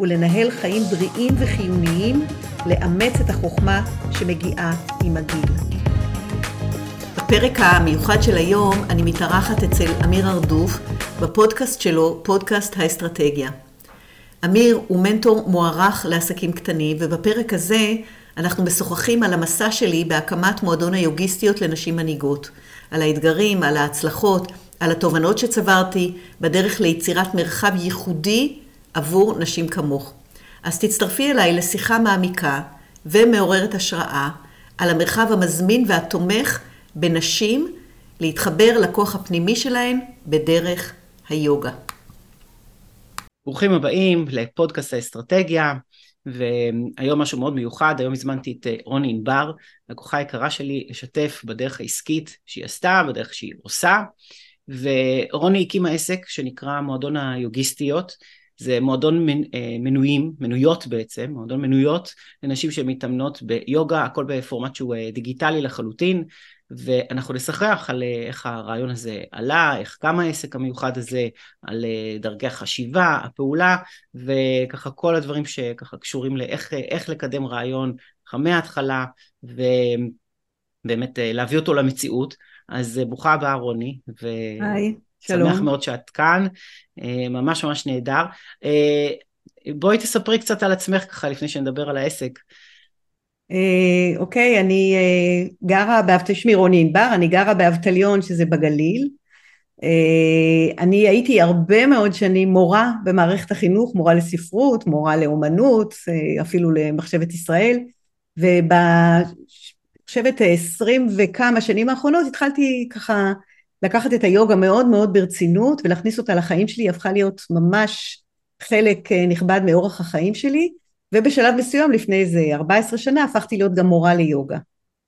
ולנהל חיים בריאים וחיוניים, לאמץ את החוכמה שמגיעה עם הגיל. בפרק המיוחד של היום אני מתארחת אצל אמיר ארדוף בפודקאסט שלו, פודקאסט האסטרטגיה. אמיר הוא מנטור מוערך לעסקים קטנים, ובפרק הזה אנחנו משוחחים על המסע שלי בהקמת מועדון היוגיסטיות לנשים מנהיגות, על האתגרים, על ההצלחות, על התובנות שצברתי בדרך ליצירת מרחב ייחודי עבור נשים כמוך. אז תצטרפי אליי לשיחה מעמיקה ומעוררת השראה על המרחב המזמין והתומך בנשים להתחבר לכוח הפנימי שלהן בדרך היוגה. ברוכים הבאים לפודקאסט האסטרטגיה, והיום משהו מאוד מיוחד, היום הזמנתי את אה, רוני ענבר, לקוחה יקרה שלי, לשתף בדרך העסקית שהיא עשתה, בדרך שהיא עושה, ורוני הקימה עסק שנקרא מועדון היוגיסטיות, זה מועדון אה, מנויים, מנויות בעצם, מועדון מנויות לנשים שמתאמנות ביוגה, הכל בפורמט שהוא אה, דיגיטלי לחלוטין, ואנחנו נשחח על אה, איך הרעיון הזה עלה, איך קם העסק המיוחד הזה, על דרכי החשיבה, הפעולה, וככה כל הדברים שככה קשורים לאיך לקדם רעיון מההתחלה, ובאמת להביא אותו למציאות. אז ברוכה הבאה רוני. ו... היי. שלום. שמח מאוד שאת כאן, אה, ממש ממש נהדר. אה, בואי תספרי קצת על עצמך ככה לפני שנדבר על העסק. אה, אוקיי, אני גרה שמי רוני ענבר, אני גרה באבטליון שזה בגליל. אני הייתי הרבה מאוד שנים מורה במערכת החינוך, מורה לספרות, מורה לאומנות, אפילו למחשבת ישראל, ובחשבת עשרים וכמה שנים האחרונות התחלתי ככה לקחת את היוגה מאוד מאוד ברצינות ולהכניס אותה לחיים שלי, היא הפכה להיות ממש חלק אה, נכבד מאורח החיים שלי, ובשלב מסוים לפני איזה 14 שנה הפכתי להיות גם מורה ליוגה.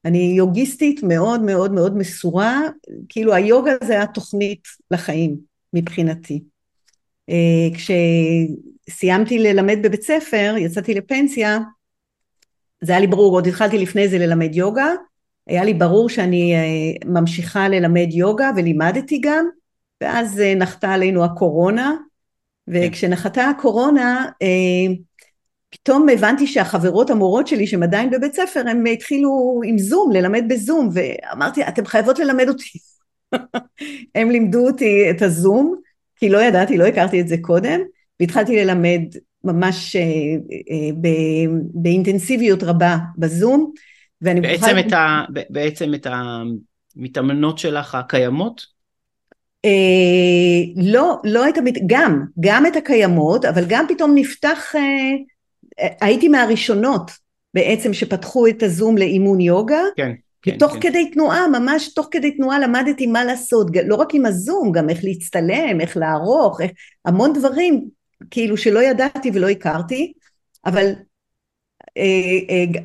אני יוגיסטית מאוד מאוד מאוד מסורה, כאילו היוגה זה התוכנית לחיים מבחינתי. אה, כשסיימתי ללמד בבית ספר, יצאתי לפנסיה, זה היה לי ברור, עוד התחלתי לפני זה ללמד יוגה, היה לי ברור שאני אה, ממשיכה ללמד יוגה ולימדתי גם, ואז אה, נחתה עלינו הקורונה, וכשנחתה הקורונה אה, פתאום הבנתי שהחברות המורות שלי שהן עדיין בבית ספר הם התחילו עם זום, ללמד בזום, ואמרתי אתן חייבות ללמד אותי. הם לימדו אותי את הזום, כי לא ידעתי, לא הכרתי את זה קודם, והתחלתי ללמד ממש באינטנסיביות רבה בזום. ואני בעצם. את ה, בעצם את המתאמנות שלך הקיימות? אה, לא, לא את המת... גם, גם את הקיימות, אבל גם פתאום נפתח, אה, אה, הייתי מהראשונות בעצם שפתחו את הזום לאימון יוגה. כן. כן, תוך כן. כדי תנועה, ממש תוך כדי תנועה למדתי מה לעשות, לא רק עם הזום, גם איך להצטלם, איך לערוך, איך, המון דברים כאילו שלא ידעתי ולא הכרתי, אבל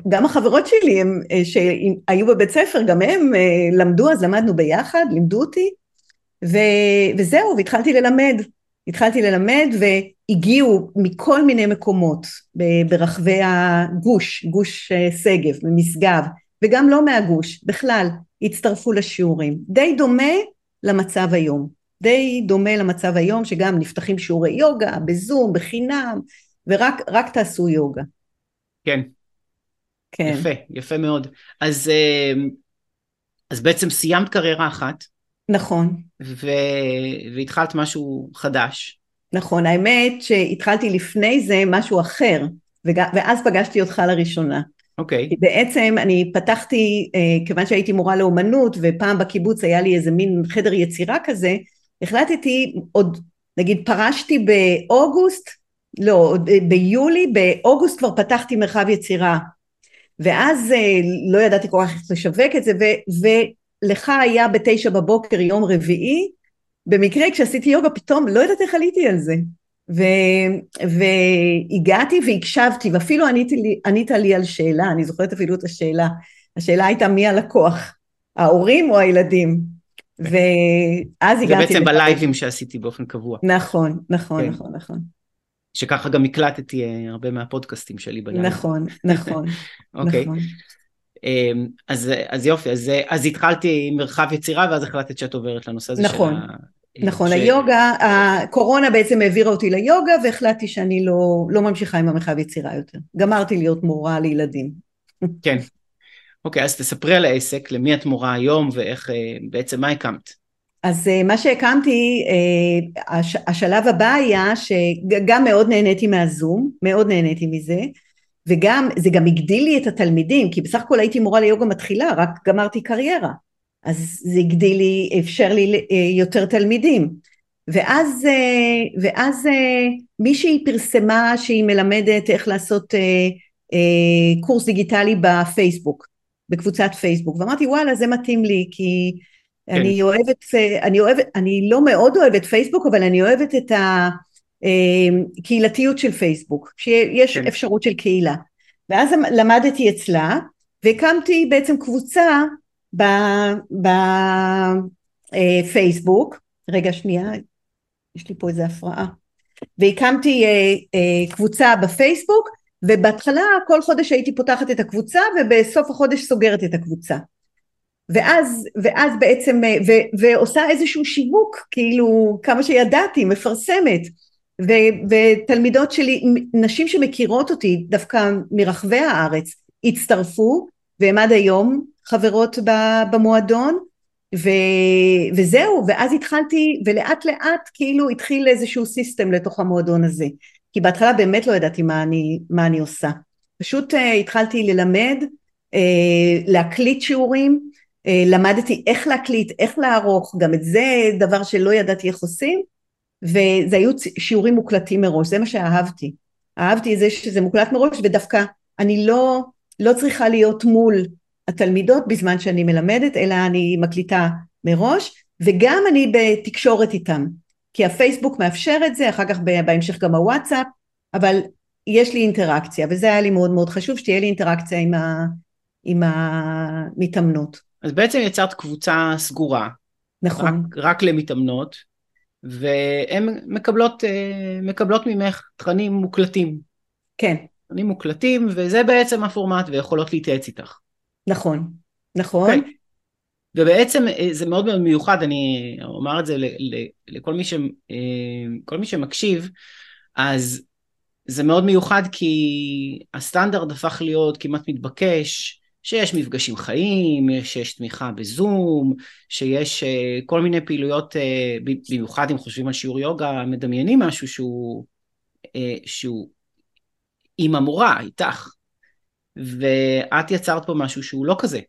גם החברות שלי הם, אה, שהיו בבית ספר, גם הם למדו, אז למדנו ביחד, לימדו אותי, ו, וזהו, והתחלתי ללמד. התחלתי ללמד והגיעו מכל מיני מקומות ברחבי הגוש, גוש שגב, ממשגב, וגם לא מהגוש, בכלל, הצטרפו לשיעורים. די דומה למצב היום. די דומה למצב היום, שגם נפתחים שיעורי יוגה, בזום, בחינם, ורק תעשו יוגה. כן. כן. יפה, יפה מאוד. אז, אמ, אז בעצם סיימת קריירה אחת. נכון. ו... והתחלת משהו חדש. נכון, האמת שהתחלתי לפני זה משהו אחר, וג... ואז פגשתי אותך לראשונה. אוקיי. Okay. בעצם אני פתחתי, אה, כיוון שהייתי מורה לאומנות, ופעם בקיבוץ היה לי איזה מין חדר יצירה כזה, החלטתי עוד, נגיד פרשתי באוגוסט, לא, ביולי, באוגוסט כבר פתחתי מרחב יצירה, ואז אה, לא ידעתי כל כך איך לשווק את זה, ו, ולך היה בתשע בבוקר יום רביעי, במקרה כשעשיתי יוגה פתאום לא יודעת איך עליתי על זה. ו, והגעתי והקשבתי ואפילו ענית לי, ענית לי על שאלה, אני זוכרת אפילו את השאלה, השאלה הייתה מי הלקוח, ההורים או הילדים? ואז הגעתי... זה בעצם בלייבים שעשיתי באופן קבוע. נכון, נכון, כן. נכון, נכון. שככה גם הקלטתי אה, הרבה מהפודקאסטים שלי בלייב. נכון, נכון. אוקיי. נכון. אמ, אז, אז יופי, אז, אז התחלתי עם מרחב יצירה ואז החלטת שאת עוברת לנושא הזה נכון. של ה... נכון, ש... היוגה, הקורונה בעצם העבירה אותי ליוגה והחלטתי שאני לא, לא ממשיכה עם המרחב יצירה יותר. גמרתי להיות מורה לילדים. כן. אוקיי, אז תספרי על העסק, למי את מורה היום ואיך, אה, בעצם מה הקמת? אז אה, מה שהקמתי, אה, הש, השלב הבא היה שגם מאוד נהניתי מהזום, מאוד נהניתי מזה, וגם, זה גם הגדיל לי את התלמידים, כי בסך הכל הייתי מורה ליוגה מתחילה, רק גמרתי קריירה. אז זה הגדיל לי, אפשר לי אה, יותר תלמידים. ואז, ואז מישהי פרסמה שהיא מלמדת איך לעשות קורס דיגיטלי בפייסבוק, בקבוצת פייסבוק, ואמרתי וואלה זה מתאים לי כי כן. אני אוהבת, אני אוהבת, אני לא מאוד אוהבת פייסבוק אבל אני אוהבת את הקהילתיות של פייסבוק, שיש כן. אפשרות של קהילה. ואז למדתי אצלה והקמתי בעצם קבוצה בפייסבוק, אה, רגע שנייה, יש לי פה איזה הפרעה, והקמתי אה, אה, קבוצה בפייסבוק ובהתחלה כל חודש הייתי פותחת את הקבוצה ובסוף החודש סוגרת את הקבוצה ואז, ואז בעצם, ו, ועושה איזשהו שיווק, כאילו כמה שידעתי, מפרסמת, ו, ותלמידות שלי, נשים שמכירות אותי דווקא מרחבי הארץ, הצטרפו, והם עד היום חברות במועדון. ו, וזהו ואז התחלתי ולאט לאט כאילו התחיל איזשהו סיסטם לתוך המועדון הזה. כי בהתחלה באמת לא ידעתי מה אני, מה אני עושה. פשוט uh, התחלתי ללמד uh, להקליט שיעורים למדתי איך להקליט איך לערוך גם את זה דבר שלא ידעתי איך עושים וזה היו שיעורים מוקלטים מראש זה מה שאהבתי אהבתי את זה שזה מוקלט מראש ודווקא אני לא לא צריכה להיות מול התלמידות בזמן שאני מלמדת, אלא אני מקליטה מראש, וגם אני בתקשורת איתם, כי הפייסבוק מאפשר את זה, אחר כך בהמשך גם הוואטסאפ, אבל יש לי אינטראקציה, וזה היה לי מאוד מאוד חשוב, שתהיה לי אינטראקציה עם, ה, עם המתאמנות. אז בעצם יצרת קבוצה סגורה. נכון. רק, רק למתאמנות, והן מקבלות, אה, מקבלות ממך תכנים מוקלטים. כן. תכנים מוקלטים, וזה בעצם הפורמט, ויכולות להתייעץ איתך. נכון, נכון. כן. ובעצם אה, זה מאוד מאוד מיוחד, אני אומר את זה לכל מי, ש, אה, מי שמקשיב, אז זה מאוד מיוחד כי הסטנדרט הפך להיות כמעט מתבקש, שיש מפגשים חיים, שיש תמיכה בזום, שיש אה, כל מיני פעילויות, במיוחד אם חושבים על שיעור יוגה, מדמיינים משהו שהוא, שהוא עם המורה, איתך. ואת יצרת פה משהו שהוא לא כזה.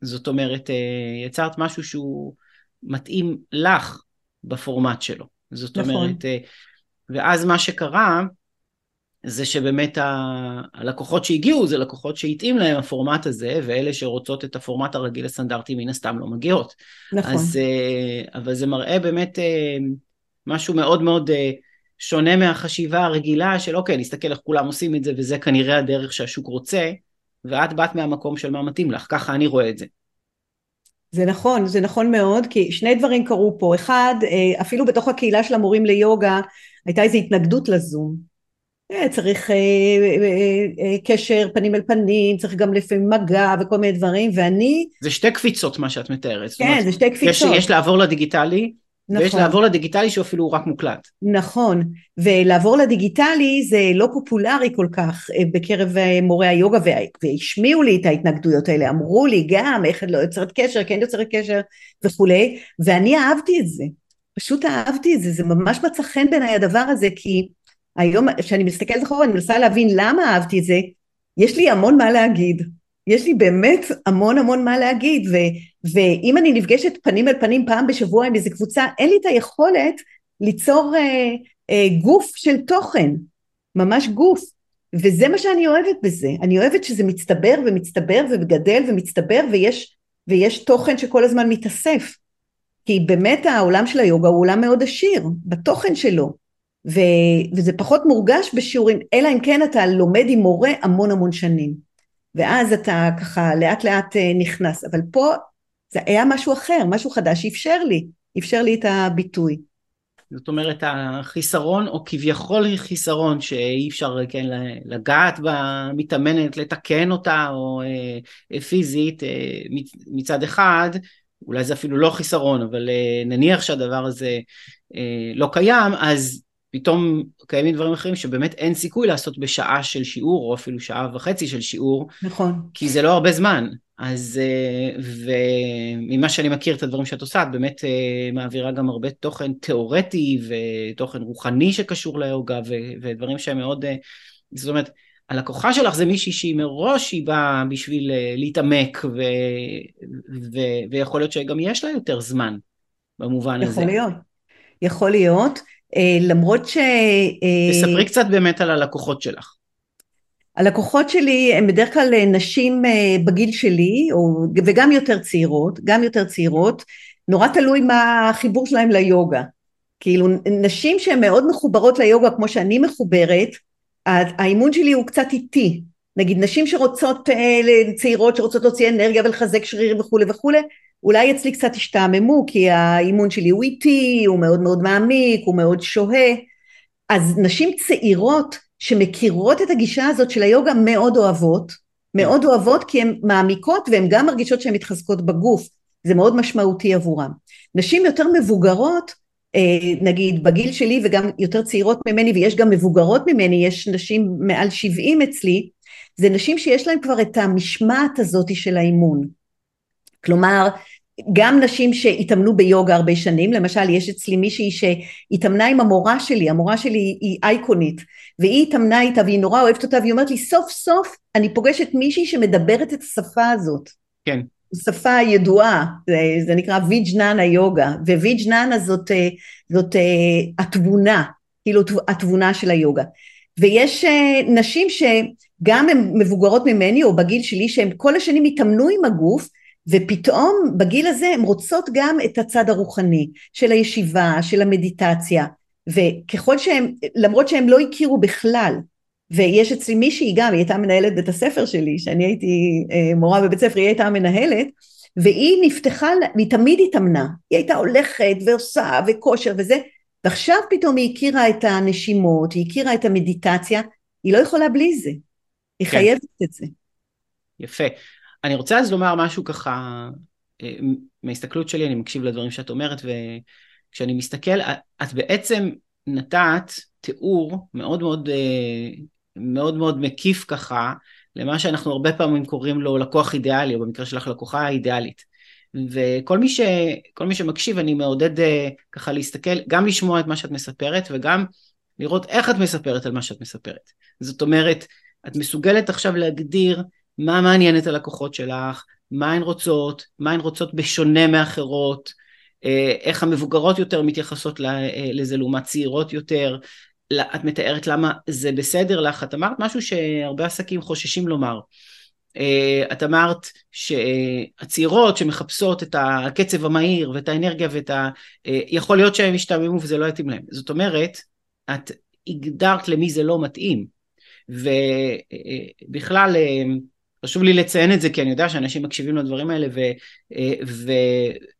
זאת אומרת, אה, יצרת משהו שהוא מתאים לך בפורמט שלו. זאת נכון. אומרת, אה, ואז מה שקרה, זה שבאמת ה... הלקוחות שהגיעו זה לקוחות שהתאים להם הפורמט הזה, ואלה שרוצות את הפורמט הרגיל הסטנדרטי מן הסתם לא מגיעות. נכון. אז, אה, אבל זה מראה באמת משהו מאוד מאוד שונה מהחשיבה הרגילה של אוקיי, נסתכל איך כולם עושים את זה וזה כנראה הדרך שהשוק רוצה, ואת באת מהמקום של מה מתאים לך, ככה אני רואה את זה. זה נכון, זה נכון מאוד, כי שני דברים קרו פה. אחד, אה, אפילו בתוך הקהילה של המורים ליוגה הייתה איזו התנגדות לזום. אה, צריך אה, קשר פנים אל פנים, צריך גם לפעמים מגע וכל מיני דברים, ואני... זה שתי קפיצות מה שאת מתארת. כן, אומרת, זה שתי קפיצות. יש, יש לעבור לדיגיטלי, נכון. ויש לעבור לדיגיטלי שהוא אפילו רק מוקלט. נכון, ולעבור לדיגיטלי זה לא פופולרי כל כך אה, בקרב אה, מורי היוגה, והשמיעו לי את ההתנגדויות האלה, אמרו לי גם איך את לא יוצרת קשר, כן יוצרת קשר וכולי, ואני אהבתי את זה, פשוט אהבתי את זה, זה ממש מצא חן בעיניי הדבר הזה, כי היום כשאני מסתכלת אחורה אני מנסה להבין למה אהבתי את זה, יש לי המון מה להגיד. יש לי באמת המון המון מה להגיד, ו, ואם אני נפגשת פנים אל פנים פעם בשבוע עם איזה קבוצה, אין לי את היכולת ליצור אה, אה, גוף של תוכן, ממש גוף, וזה מה שאני אוהבת בזה, אני אוהבת שזה מצטבר ומצטבר וגדל ומצטבר ויש, ויש תוכן שכל הזמן מתאסף, כי באמת העולם של היוגה הוא עולם מאוד עשיר, בתוכן שלו, ו, וזה פחות מורגש בשיעורים, אלא אם כן אתה לומד עם מורה המון המון שנים. ואז אתה ככה לאט לאט אה, נכנס, אבל פה זה היה משהו אחר, משהו חדש, אפשר לי, אפשר לי את הביטוי. זאת אומרת החיסרון או כביכול חיסרון שאי אפשר כן לגעת במתאמנת, לתקן אותה או אה, פיזית אה, מצד אחד, אולי זה אפילו לא חיסרון, אבל אה, נניח שהדבר הזה אה, לא קיים, אז פתאום קיימים דברים אחרים שבאמת אין סיכוי לעשות בשעה של שיעור, או אפילו שעה וחצי של שיעור. נכון. כי זה לא הרבה זמן. אז, אה, וממה שאני מכיר את הדברים שאת עושה, את באמת אה, מעבירה גם הרבה תוכן תיאורטי ותוכן רוחני שקשור ליוגה, ודברים שהם מאוד, אה, זאת אומרת, הלקוחה שלך זה מישהי שהיא מראש היא באה בשביל להתעמק, ו, ו, ויכול להיות שגם יש לה יותר זמן במובן יכול הזה. יכול להיות, יכול להיות. אה, למרות ש... אה, תספרי קצת באמת על הלקוחות שלך. הלקוחות שלי הם בדרך כלל אה, נשים בגיל שלי, או, וגם יותר צעירות, גם יותר צעירות, נורא תלוי מה החיבור שלהם ליוגה. כאילו נשים שהן מאוד מחוברות ליוגה כמו שאני מחוברת, האימון שלי הוא קצת איטי. נגיד נשים שרוצות, צעירות שרוצות להוציא אנרגיה ולחזק שרירים וכולי וכולי, אולי אצלי קצת השתעממו כי האימון שלי הוא איטי, הוא מאוד מאוד מעמיק, הוא מאוד שוהה, אז נשים צעירות שמכירות את הגישה הזאת של היוגה מאוד אוהבות, מאוד אוהבות כי הן מעמיקות והן גם מרגישות שהן מתחזקות בגוף, זה מאוד משמעותי עבורן. נשים יותר מבוגרות, אה, נגיד בגיל שלי וגם יותר צעירות ממני ויש גם מבוגרות ממני, יש נשים מעל 70 אצלי, זה נשים שיש להן כבר את המשמעת הזאת של האימון. כלומר גם נשים שהתאמנו ביוגה הרבה שנים, למשל יש אצלי מישהי שהתאמנה עם המורה שלי, המורה שלי היא אייקונית, והיא התאמנה איתה והיא נורא אוהבת אותה והיא אומרת לי סוף סוף אני פוגשת מישהי שמדברת את השפה הזאת. כן. שפה ידועה, זה, זה נקרא ויג'ננה יוגה, וויג'ננה זאת, אה, זאת אה, התבונה, כאילו התבונה של היוגה. ויש אה, נשים שגם הן מבוגרות ממני או בגיל שלי שהן כל השנים התאמנו עם הגוף ופתאום בגיל הזה הן רוצות גם את הצד הרוחני של הישיבה, של המדיטציה, וככל שהן, למרות שהן לא הכירו בכלל, ויש אצלי מישהי גם, היא הייתה מנהלת בית הספר שלי, שאני הייתי אה, מורה בבית ספר, היא הייתה המנהלת, והיא נפתחה, והיא תמיד התאמנה, היא הייתה הולכת ועושה וכושר וזה, ועכשיו פתאום היא הכירה את הנשימות, היא הכירה את המדיטציה, היא לא יכולה בלי זה, היא כן. חייבת את זה. יפה. אני רוצה אז לומר משהו ככה, אה, מההסתכלות שלי, אני מקשיב לדברים שאת אומרת, וכשאני מסתכל, את בעצם נתת תיאור מאוד מאוד, אה, מאוד מאוד מקיף ככה, למה שאנחנו הרבה פעמים קוראים לו לקוח אידיאלי, או במקרה שלך לקוחה אידיאלית. וכל מי, ש, מי שמקשיב, אני מעודד אה, ככה להסתכל, גם לשמוע את מה שאת מספרת, וגם לראות איך את מספרת על מה שאת מספרת. זאת אומרת, את מסוגלת עכשיו להגדיר מה מעניין את הלקוחות שלך, מה הן רוצות, מה הן רוצות בשונה מאחרות, אה, איך המבוגרות יותר מתייחסות אה, לזה לעומת צעירות יותר, את מתארת למה זה בסדר לך, את אמרת משהו שהרבה עסקים חוששים לומר. אה, את אמרת שהצעירות שמחפשות את הקצב המהיר ואת האנרגיה ואת ה... יכול להיות שהם ישתעממו וזה לא יתאים להם. זאת אומרת, את הגדרת למי זה לא מתאים. ובכלל, חשוב לי לציין את זה כי אני יודע שאנשים מקשיבים לדברים האלה ו, אה, ו,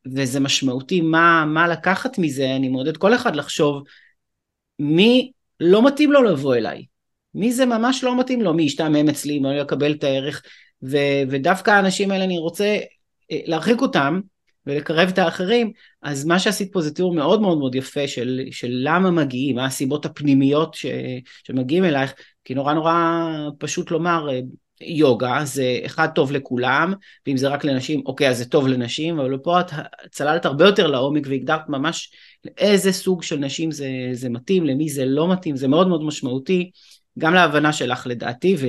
וזה משמעותי. מה, מה לקחת מזה, אני מעודד כל אחד לחשוב מי לא מתאים לו לבוא אליי, מי זה ממש לא מתאים לו, מי ישתעמם אצלי, מי לא יקבל את הערך? ו, ודווקא האנשים האלה אני רוצה אה, להרחיק אותם ולקרב את האחרים, אז מה שעשית פה זה תיאור מאוד מאוד מאוד יפה של, של למה מגיעים, מה הסיבות הפנימיות ש, שמגיעים אלייך, כי נורא נורא פשוט לומר, אה, יוגה זה אחד טוב לכולם, ואם זה רק לנשים, אוקיי, אז זה טוב לנשים, אבל פה את צללת הרבה יותר לעומק והגדרת ממש לאיזה סוג של נשים זה, זה מתאים, למי זה לא מתאים, זה מאוד מאוד משמעותי, גם להבנה שלך לדעתי, ו,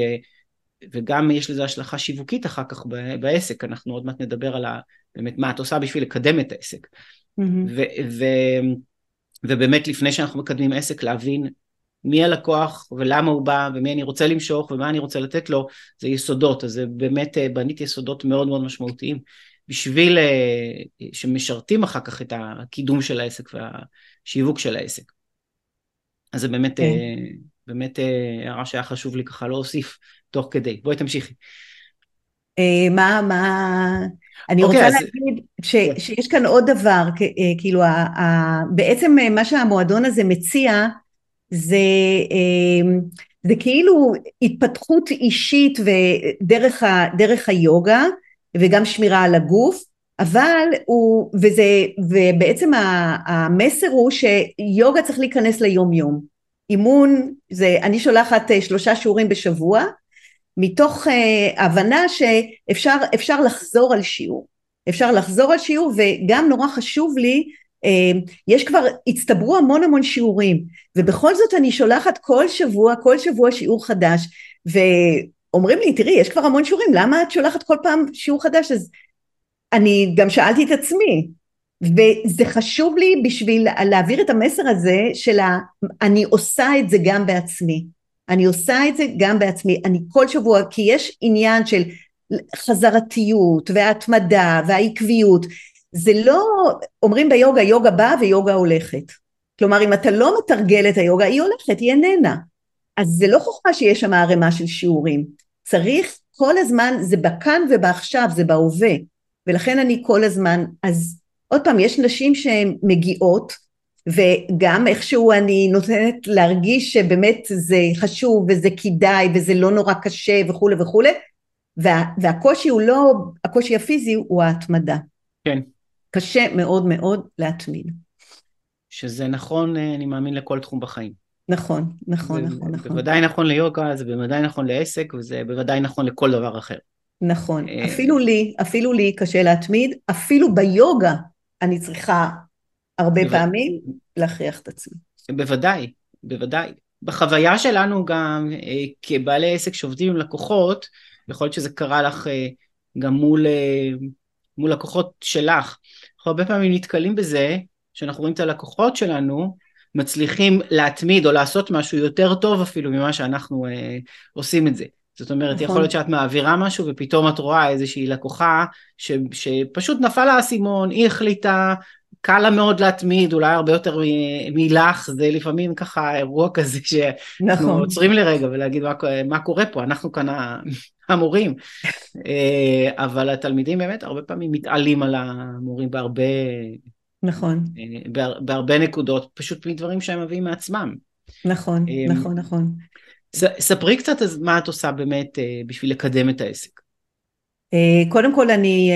וגם יש לזה השלכה שיווקית אחר כך בעסק, אנחנו עוד מעט נדבר על ה, באמת מה את עושה בשביל לקדם את העסק. Mm-hmm. ו, ו, ובאמת לפני שאנחנו מקדמים עסק, להבין מי הלקוח ולמה הוא בא ומי אני רוצה למשוך ומה אני רוצה לתת לו, זה יסודות, אז זה באמת אה, בנית יסודות מאוד מאוד משמעותיים בשביל אה, שמשרתים אחר כך את הקידום של העסק והשיווק של העסק. אז זה באמת, כן. באמת הערה שהיה חשוב לי ככה להוסיף תוך כדי. בואי תמשיכי. מה, מה... אני אוקיי, רוצה אז... להגיד ש, כן. שיש כאן עוד דבר, כאילו, ה, ה, בעצם מה שהמועדון הזה מציע זה, זה כאילו התפתחות אישית ודרך ה, דרך היוגה וגם שמירה על הגוף, אבל הוא, וזה, ובעצם המסר הוא שיוגה צריך להיכנס ליום יום. אימון, זה, אני שולחת אה, שלושה שיעורים בשבוע, מתוך uh, הבנה שאפשר לחזור על שיעור. אפשר לחזור על שיעור וגם נורא חשוב לי, יש כבר, הצטברו המון המון שיעורים ובכל זאת אני שולחת כל שבוע, כל שבוע שיעור חדש ואומרים לי תראי יש כבר המון שיעורים למה את שולחת כל פעם שיעור חדש? אז אני גם שאלתי את עצמי וזה חשוב לי בשביל להעביר את המסר הזה של ה... אני עושה את זה גם בעצמי. אני עושה את זה גם בעצמי. אני כל שבוע כי יש עניין של חזרתיות וההתמדה והעקביות זה לא אומרים ביוגה יוגה באה ויוגה הולכת. כלומר אם אתה לא מתרגל את היוגה היא הולכת היא איננה. אז זה לא חוכמה שיש שם ערימה של שיעורים. צריך כל הזמן זה בכאן ובעכשיו זה בהווה. ולכן אני כל הזמן, אז עוד פעם, יש נשים שהן מגיעות, וגם איכשהו אני נותנת להרגיש שבאמת זה חשוב וזה כדאי וזה לא נורא קשה וכולי וכולי, וה, והקושי הוא לא, הקושי הפיזי הוא ההתמדה. כן. קשה מאוד מאוד להתמיד. שזה נכון, אה, אני מאמין, לכל תחום בחיים. נכון, נכון, נכון, נכון. בוודאי נכון ליוגה, זה בוודאי נכון לעסק, וזה בוודאי נכון לכל דבר אחר. נכון, אה, אפילו לי, אפילו לי קשה להתמיד, אפילו ביוגה אני צריכה הרבה פעמים להכריח את עצמי. בוודאי, בוודאי. בחוויה שלנו גם אה, כבעלי עסק שעובדים עם לקוחות, יכול להיות שזה קרה לך גם מול, מול לקוחות שלך. אנחנו הרבה פעמים נתקלים בזה, שאנחנו רואים את הלקוחות שלנו, מצליחים להתמיד או לעשות משהו יותר טוב אפילו ממה שאנחנו אה, עושים את זה. זאת אומרת, נכון. יכול להיות שאת מעבירה משהו ופתאום את רואה איזושהי לקוחה ש, שפשוט נפל לה האסימון, היא החליטה, קל לה מאוד להתמיד, אולי הרבה יותר מלך, זה לפעמים ככה אירוע כזה שאנחנו נכון. עוצרים לרגע ולהגיד מה, מה קורה פה, אנחנו כאן המורים. אה, אבל התלמידים באמת הרבה פעמים מתעלים על המורים בהרבה... נכון. אה, בהרבה נקודות, פשוט מדברים שהם מביאים מעצמם. נכון, אה, נכון, נכון. ספרי קצת אז מה את עושה באמת בשביל לקדם את העסק. קודם כל אני,